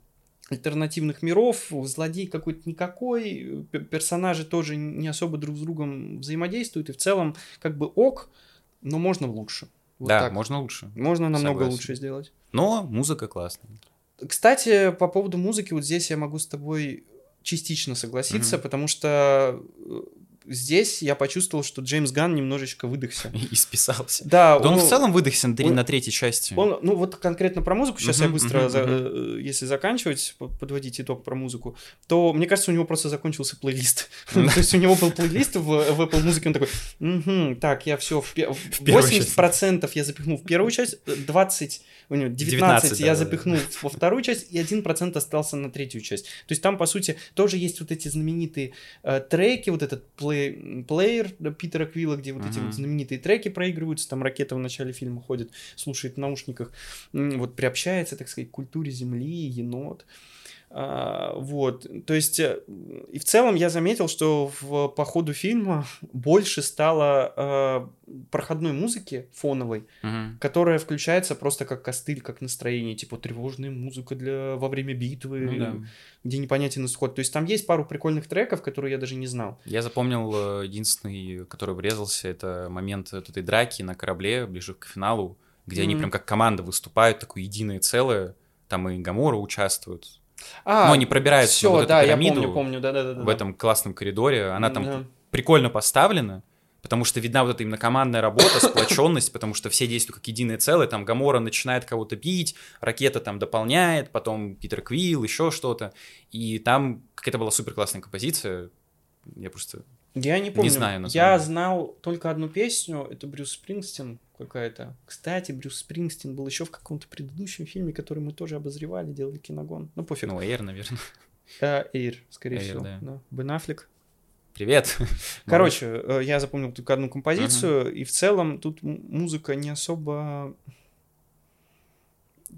альтернативных миров, злодей какой-то никакой, персонажи тоже не особо друг с другом взаимодействуют, и в целом как бы ок, но можно лучше. Вот да, так. можно лучше. Можно намного Согласен. лучше сделать. Но музыка классная. Кстати, по поводу музыки, вот здесь я могу с тобой частично согласиться, Мгм. потому что э, здесь я почувствовал, что Джеймс Ганн немножечко выдохся. И списался. Да, Да он в целом выдохся на, он- на третьей части. Он, ну вот конкретно про музыку, сейчас я Мгм, быстро, мгм, за- э, если заканчивать, по- подводить итог про музыку, то мне кажется, у него просто закончился плейлист. Да. То есть у него был плейлист в, в Apple Music, он такой, «Мгм, так, я все, в, пе- в первую 80% я запихнул в первую часть, 20, у него 19, 19, я да, да, запихнул во вторую часть, и 1% остался на третью часть. То есть там, по сути, тоже есть вот эти знаменитые э, треки, вот этот плей, плеер да, Питера Квилла, где вот эти Мгм. вот знаменитые треки проигрываются, там ракета в начале фильма ходит, слушает в наушниках, вот приобщается, так сказать, к культуре Земли, енот. А, вот, то есть, э, и в целом я заметил, что в, по ходу фильма больше стало э, проходной музыки фоновой, Мгм. которая включается просто как костыль, как настроение, типа тревожная музыка для во время битвы, Ну да. где непонятен исход. То есть там есть пару прикольных треков, которые я даже не знал. Я запомнил э, единственный, который врезался, это момент этой драки на корабле ближе к финалу, где они Мгм. прям как команда выступают, такое единое целое. Там и Гамора участвует. А, Но они пробираются на вот эту да, я пирамиду помню, помню, да, да, да. в этом классном коридоре. Она там Да. прикольно поставлена, потому что видна вот эта именно командная работа, сплоченность, потому что все действуют как единое целое. Там Гамора начинает кого-то бить, ракета там дополняет, потом Питер Квилл, еще что-то. И там какая-то была супер классная композиция. Я просто... Я не помню. знаю Я название. знал только одну песню, это Брюс Спрингстин какая-то. Кстати, Брюс Спрингстин был еще в каком-то предыдущем фильме, который мы тоже обозревали, делали киногон. Ну, пофиг. Ну, Эйр, наверное. Э, Эйр, скорее Эйр, всего. да. Да. Бен Аффлек. Привет. Короче, э, я запомнил только одну композицию, и в целом тут музыка не особо...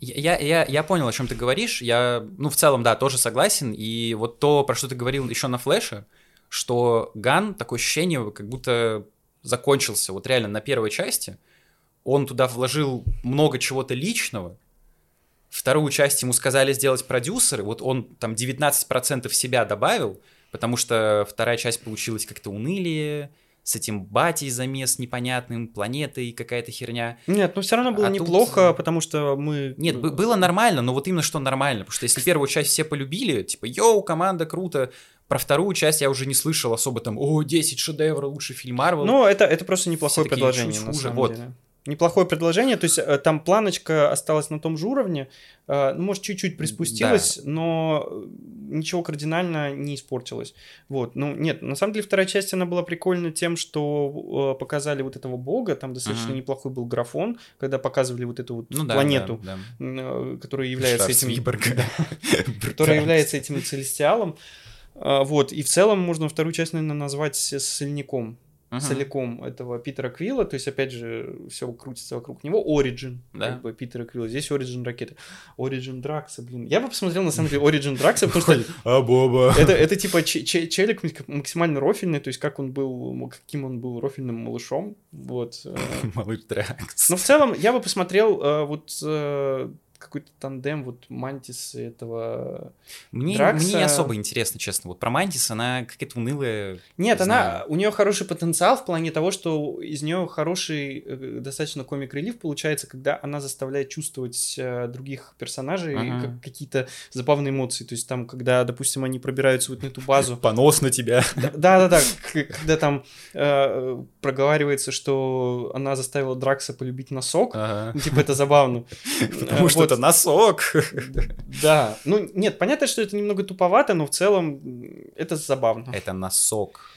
Я, я, я понял, о чем ты говоришь. Я, ну, в целом, да, тоже согласен. И вот то, про что ты говорил еще на флеше, что Ган, такое ощущение, как будто закончился. Вот реально на первой части он туда вложил много чего-то личного. Вторую часть ему сказали сделать продюсеры. Вот он там 19% себя добавил, потому что вторая часть получилась как-то унылее, с этим батей замес непонятным, планетой какая-то херня. Нет, но все равно было А тут- неплохо, потому что мы... Нет, бы- было нормально, но вот именно что нормально. Потому что если первую часть все полюбили, типа, йоу, команда, круто. Про вторую часть я уже не слышал особо там, о, 10 шедевров, лучший фильм Марвел. Ну, это, это просто неплохое такие предложение, на самом вот. деле. Неплохое предложение, то есть э, там планочка осталась на том же уровне, э, ну, может, чуть-чуть приспустилась, но э, ничего кардинально не испортилось. Вот, ну, нет, на самом деле вторая часть, она была прикольна тем, что э, показали вот этого бога, там достаточно Мгм. неплохой был графон, когда показывали вот эту вот Ну да, планету, да, да. э, которая является этим... Шварцвиборга. который является этим целестиалом. А, Вот, и в целом можно вторую часть, наверное, назвать сольником, Мгм. целиком этого Питера Квилла, то есть, опять же, все крутится вокруг него. Оригин, Да. как бы, Питера Квилла. Здесь Оригин ракеты. Оригин Дракса, блин. Я бы посмотрел, на самом деле, Оригин Дракса, потому что А, Боба. это, это типа че- че- челик максимально рофильный, то есть, как он был, каким он был рофильным малышом, вот. э. Малыш Дракс. Но в целом, я бы посмотрел э, вот э, какой-то тандем вот Мантис и этого Мне, Дракса- мне не особо интересно, честно. Вот про Мантис, она какая-то унылая. Нет, Не она, знаю. у нее хороший потенциал в плане того, что из нее хороший э, достаточно комик-релив получается, когда она заставляет чувствовать э, других персонажей Ага. как какие-то забавные эмоции. То есть там, когда, допустим, они пробираются вот на эту базу. Понос на тебя. Да-да-да, когда там э, проговаривается, что она заставила Дракса полюбить носок. Ага. Ну, Типа это забавно. Потому Э, что. Это носок. Да. Ну, нет, понятно, что это немного туповато, но в целом это забавно. Это носок.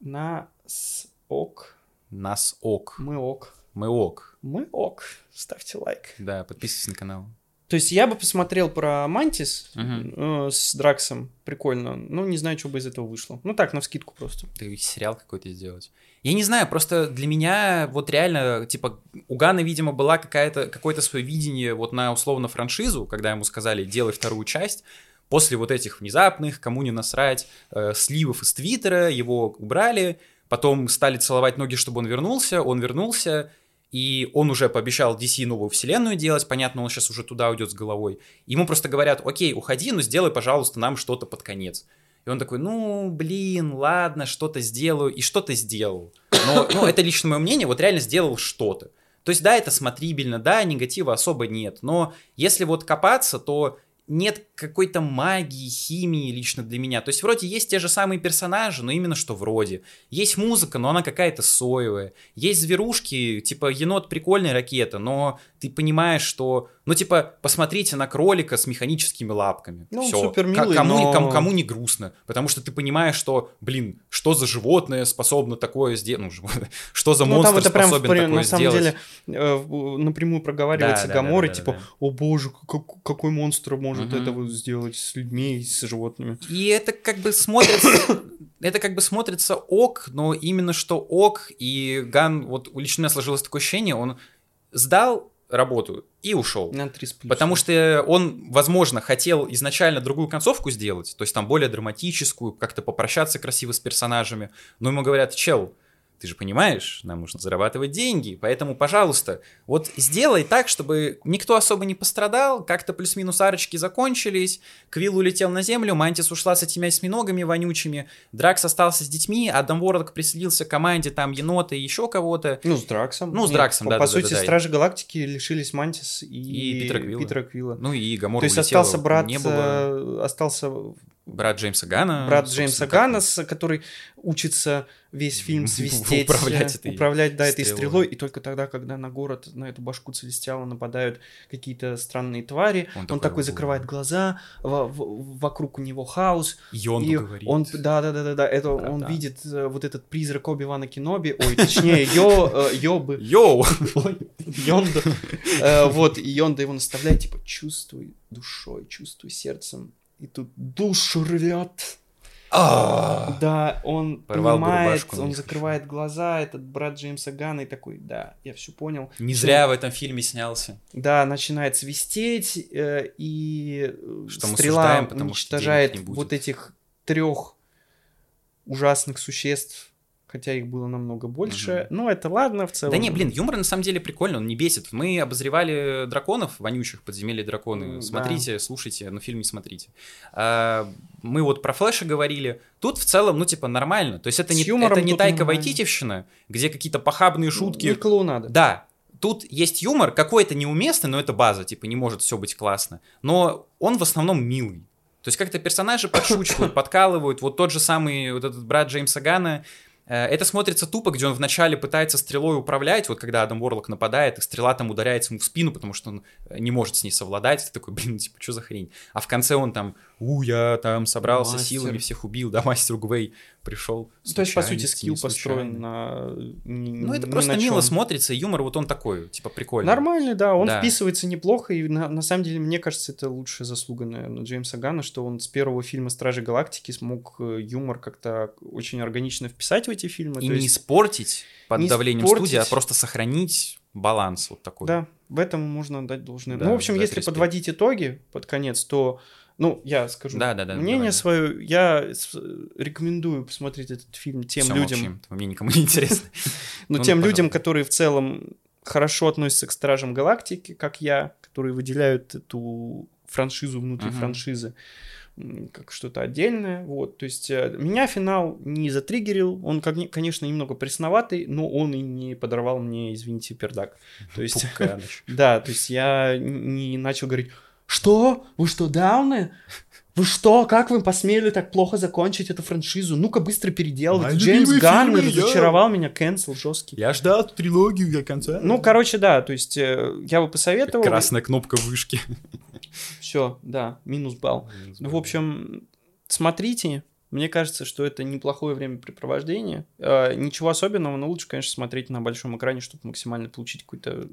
Нас-ок. Нас-ок. Мы ок. Мы ок. Мы ок. Ставьте лайк. Да, подписывайтесь на канал. То есть я бы посмотрел про Мантис Мгм. э, с Драксом. Прикольно. Ну, не знаю, что бы из этого вышло. Ну так, на вскидку просто. Да и сериал какой-то сделать. Я не знаю, просто для меня вот реально, типа, у Гана, видимо, была какая-то, какое-то свое видение вот на условно франшизу, когда ему сказали, делай вторую часть. После вот этих внезапных, кому не насрать, э, сливов из Твиттера, его убрали, потом стали целовать ноги, чтобы он вернулся, он вернулся, и он уже пообещал DC новую вселенную делать, понятно, он сейчас уже туда уйдет с головой. Ему просто говорят, окей, уходи, но сделай, пожалуйста, нам что-то под конец. И он такой, ну, блин, ладно, что-то сделаю. И что-то сделал. Но, ну, это лично мое мнение, вот реально сделал что-то. То есть, да, это смотрибельно, да, негатива особо нет. Но если вот копаться, то нет какой-то магии, химии лично для меня. То есть вроде есть те же самые персонажи, но именно что вроде. Есть музыка, но она какая-то соевая. Есть зверушки, типа енот прикольная ракета, но ты понимаешь, что... Ну, типа, посмотрите на кролика с механическими лапками. Ну, Всё. супер К- милый, кому, но- кому, кому не грустно. Потому что ты понимаешь, что, блин, что за животное способно такое сделать? Ну, животное. что за ну, монстр там это прям способен впри- такое на самом сделать? деле э, напрямую проговаривается Да, да, да, да, да, типа, да. о боже, как- какой монстр может Мгм. это вот сделать с людьми и с животными. И это как бы смотрится... Это как бы смотрится ок, но именно что ок, и Ган, вот лично у меня сложилось такое ощущение, он сдал работу и ушел. На 3 с плюсом. Потому что он, возможно, хотел изначально другую концовку сделать, то есть там более драматическую, как-то попрощаться красиво с персонажами, но ему говорят, чел, ты же понимаешь, нам нужно зарабатывать деньги, поэтому, пожалуйста, вот сделай так, чтобы никто особо не пострадал, как-то плюс-минус арочки закончились, Квилл улетел на землю, Мантис ушла с этими осьминогами вонючими, Дракс остался с детьми, Адам Ворлок присоединился к команде, там, енота и еще кого-то. Ну, с Драксом. Ну, с Драксом, по, да, По да, сути, да. Стражи Галактики лишились Мантис и, И Питера Квилла. Питера Квилла. Ну и Гамор То есть улетел, остался брат, не было... э, остался Брат Джеймса Гана. брат Джеймса с- который учится весь фильм свистеть, Управлять э, этой управлять, да, этой стрелой. стрелой, и только тогда, когда на город, на эту башку Целестиала нападают какие-то странные твари, Он он, такой, такой закрывает глаза, во- в- вокруг у него хаос, Йонду и говорит. он, да, да, да, да, да, это Да, он да. видит э, вот этот призрак Оби Вана Кеноби, ой, точнее, Йо, э, Йобы, Йоу! Йонда. Вот, и Йонда его наставляет, типа, чувствуй душой, чувствуй сердцем. И тут душу рвет. А! Да, он Порвал понимает, рубашку он закрывает глаза, этот брат Джеймса Гана, и такой, да, я все понял. Не зря в этом фильме снялся. Да, начинает свистеть, э, и э, Что стрела уничтожает вот этих трех ужасных существ, хотя их было намного больше. Ну, это ладно в целом. Да не, блин, юмор на самом деле прикольный, он не бесит. Мы обозревали драконов, вонючих, подземелья драконы. М, да. Смотрите, слушайте, но фильм не смотрите. А, мы вот про Флэша говорили. Тут в целом, ну, типа, нормально. То есть это С не, это не Тайка нормально. Вайтитевщина, где какие-то похабные шутки. Не клоунада. Да, тут есть юмор, какой-то неуместный, но это база, типа, не может все быть классно. Но он в основном милый. То есть как-то персонажи подшучивают, подкалывают. Вот тот же самый вот этот брат Джеймса Гана. Э, Это смотрится тупо, где он вначале пытается стрелой управлять, вот когда Адам Ворлок нападает, и стрела там ударяется ему в спину, потому что он э, не может с ней совладать. Ты такой, блин, типа, что за хрень? А в конце он там, у, я там собрался Мастер. силами, всех убил, да, мастер Гвей пришел. То есть, по сути, скилл построен на... ни- Ну, это просто на мило смотрится, юмор вот он такой, типа, прикольный. Нормальный, да, он Да. вписывается неплохо, и на, на самом деле, мне кажется, это лучшая заслуга, наверное, Джеймса Ганна, что он с первого фильма «Стражи Галактики» смог э, юмор как-то очень органично вписать в эти фильмы. И не есть, испортить под не давлением испортить. студии, а просто сохранить баланс вот такой. да, в этом можно дать должное. Да, ну, в общем, если респект. подводить итоги под конец, то, ну, я скажу Да, да, да, мнение давай. свое, я рекомендую посмотреть этот фильм тем Всё, людям, молчим, мне никому не интересно. Ну, Ну, тем ну, людям, пожалуйста. которые в целом хорошо относятся к Стражам Галактики, как я, которые выделяют эту франшизу внутри франшизы как что-то отдельное. Вот, то есть э, меня финал не затриггерил, он, конечно, немного пресноватый, но он и не подорвал мне, извините, пердак. То есть, да, то есть я не начал говорить, что? Вы что, дауны? Вы что? Как вы посмели так плохо закончить эту франшизу? Ну-ка быстро переделывать. Мои Джеймс Ганн фильмы, я- разочаровал меня, cancel жесткий. Я ждал трилогию до конца. Ну, короче, да, то есть э, я бы посоветовал. Красная кнопка вышки. Все, да, минус балл. Ну, в общем, смотрите. Мне кажется, что это неплохое времяпрепровождение. Э, ничего особенного, но лучше, конечно, смотреть на большом экране, чтобы максимально получить какой-то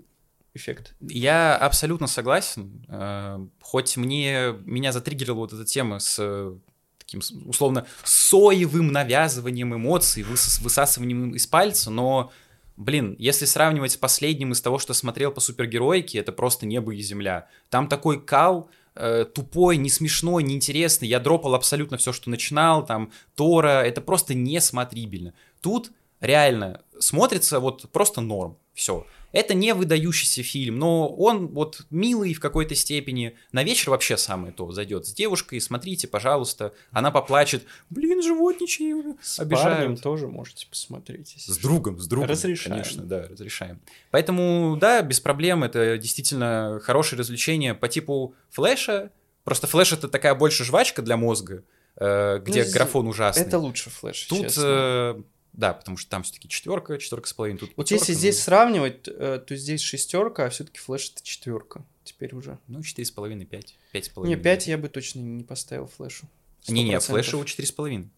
эффект. Я абсолютно согласен. Э, Хоть мне меня затриггерила вот эта тема с э, таким условно соевым навязыванием эмоций, выс- высасыванием из пальца, но, блин, если сравнивать с последним из того, что смотрел по супергероике, это просто небо и земля. Там такой кал, э, тупой, не смешной, неинтересный. Я дропал абсолютно все, что начинал, там, Тора, это просто несмотрибельно. Тут реально смотрится вот просто норм, все. Это не выдающийся фильм, но он вот милый в какой-то степени. На вечер вообще самое то зайдет с девушкой, смотрите, пожалуйста, она поплачет, блин, животничьи С обижают. парнем тоже можете посмотреть. С другом, с другом. Разрешаем. Конечно, да, разрешаем. Поэтому, да, без проблем, это действительно хорошее развлечение по типу флэша. Просто флэш это такая больше жвачка для мозга, э, где Ну, графон ужасный. Это лучше флеш, Тут, э, да, потому что там все-таки четверка, четверка с половиной. Тут Вот если ну, здесь сравнивать, э, то здесь шестерка, а все-таки флеш это четверка. Теперь уже. Ну, четыре с половиной, пять. Пять с половиной. Не, 5 я бы точно не поставил флешу. Не-не, 100%. флешу четыре с половиной.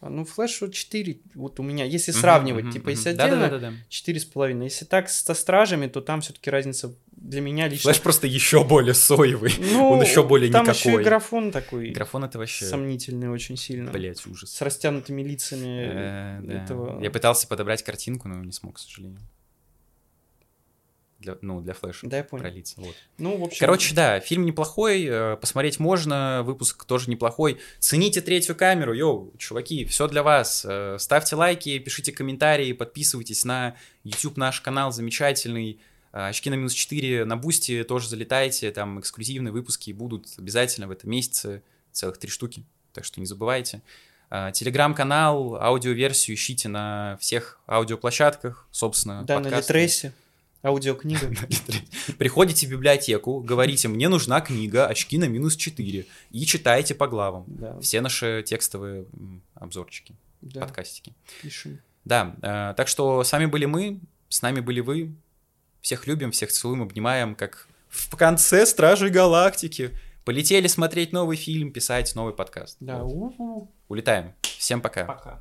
А, Ну, флешу 4, вот у меня, если сравнивать, Мгм, типа, мгм, если отдельно, четыре с половиной. Если так со стражами, то там все-таки разница для меня лично. Флэш просто еще более соевый. Ну, он еще более там никакой. еще и графон такой Графон это вообще, сомнительный очень сильно. блять, ужас. С растянутыми лицами Э, этого. Я пытался подобрать картинку, но не смог, к сожалению. Для, ну, для флеша Да, я понял. пролиться. Вот. Ну, в общем... Короче, да, фильм неплохой, э, посмотреть можно, выпуск тоже неплохой. Цените третью камеру, yo, чуваки, все для вас. Э, Ставьте лайки, пишите комментарии, подписывайтесь на YouTube наш канал замечательный. Э, Очки на минус 4 на Boosty тоже залетайте, там эксклюзивные выпуски будут обязательно в этом месяце, целых три штуки, так что не забывайте. Телеграм-канал, аудиоверсию ищите на всех аудиоплощадках, собственно, Да, на подкасты. Литресе. Аудиокнига. Приходите в библиотеку, говорите, мне нужна книга «Очки на минус 4» и читайте по главам. Да, Все наши текстовые обзорчики, да, подкастики. пишем. Да, э, так что с вами были мы, с нами были вы. Всех любим, всех целуем, обнимаем, как в конце Стражей Галактики. Полетели смотреть новый фильм, писать новый подкаст. Да, Вот. Улетаем. Всем пока. Пока.